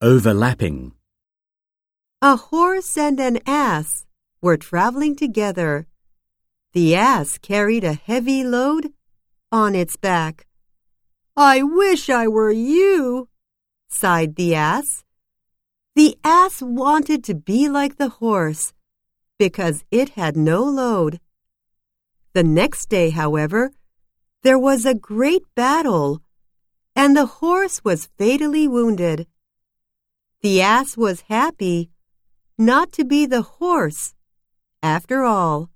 Overlapping. A horse and an ass were traveling together. The ass carried a heavy load on its back. I wish I were you, sighed the ass. The ass wanted to be like the horse because it had no load. The next day, however, there was a great battle, and the horse was fatally wounded. The ass was happy not to be the horse after all.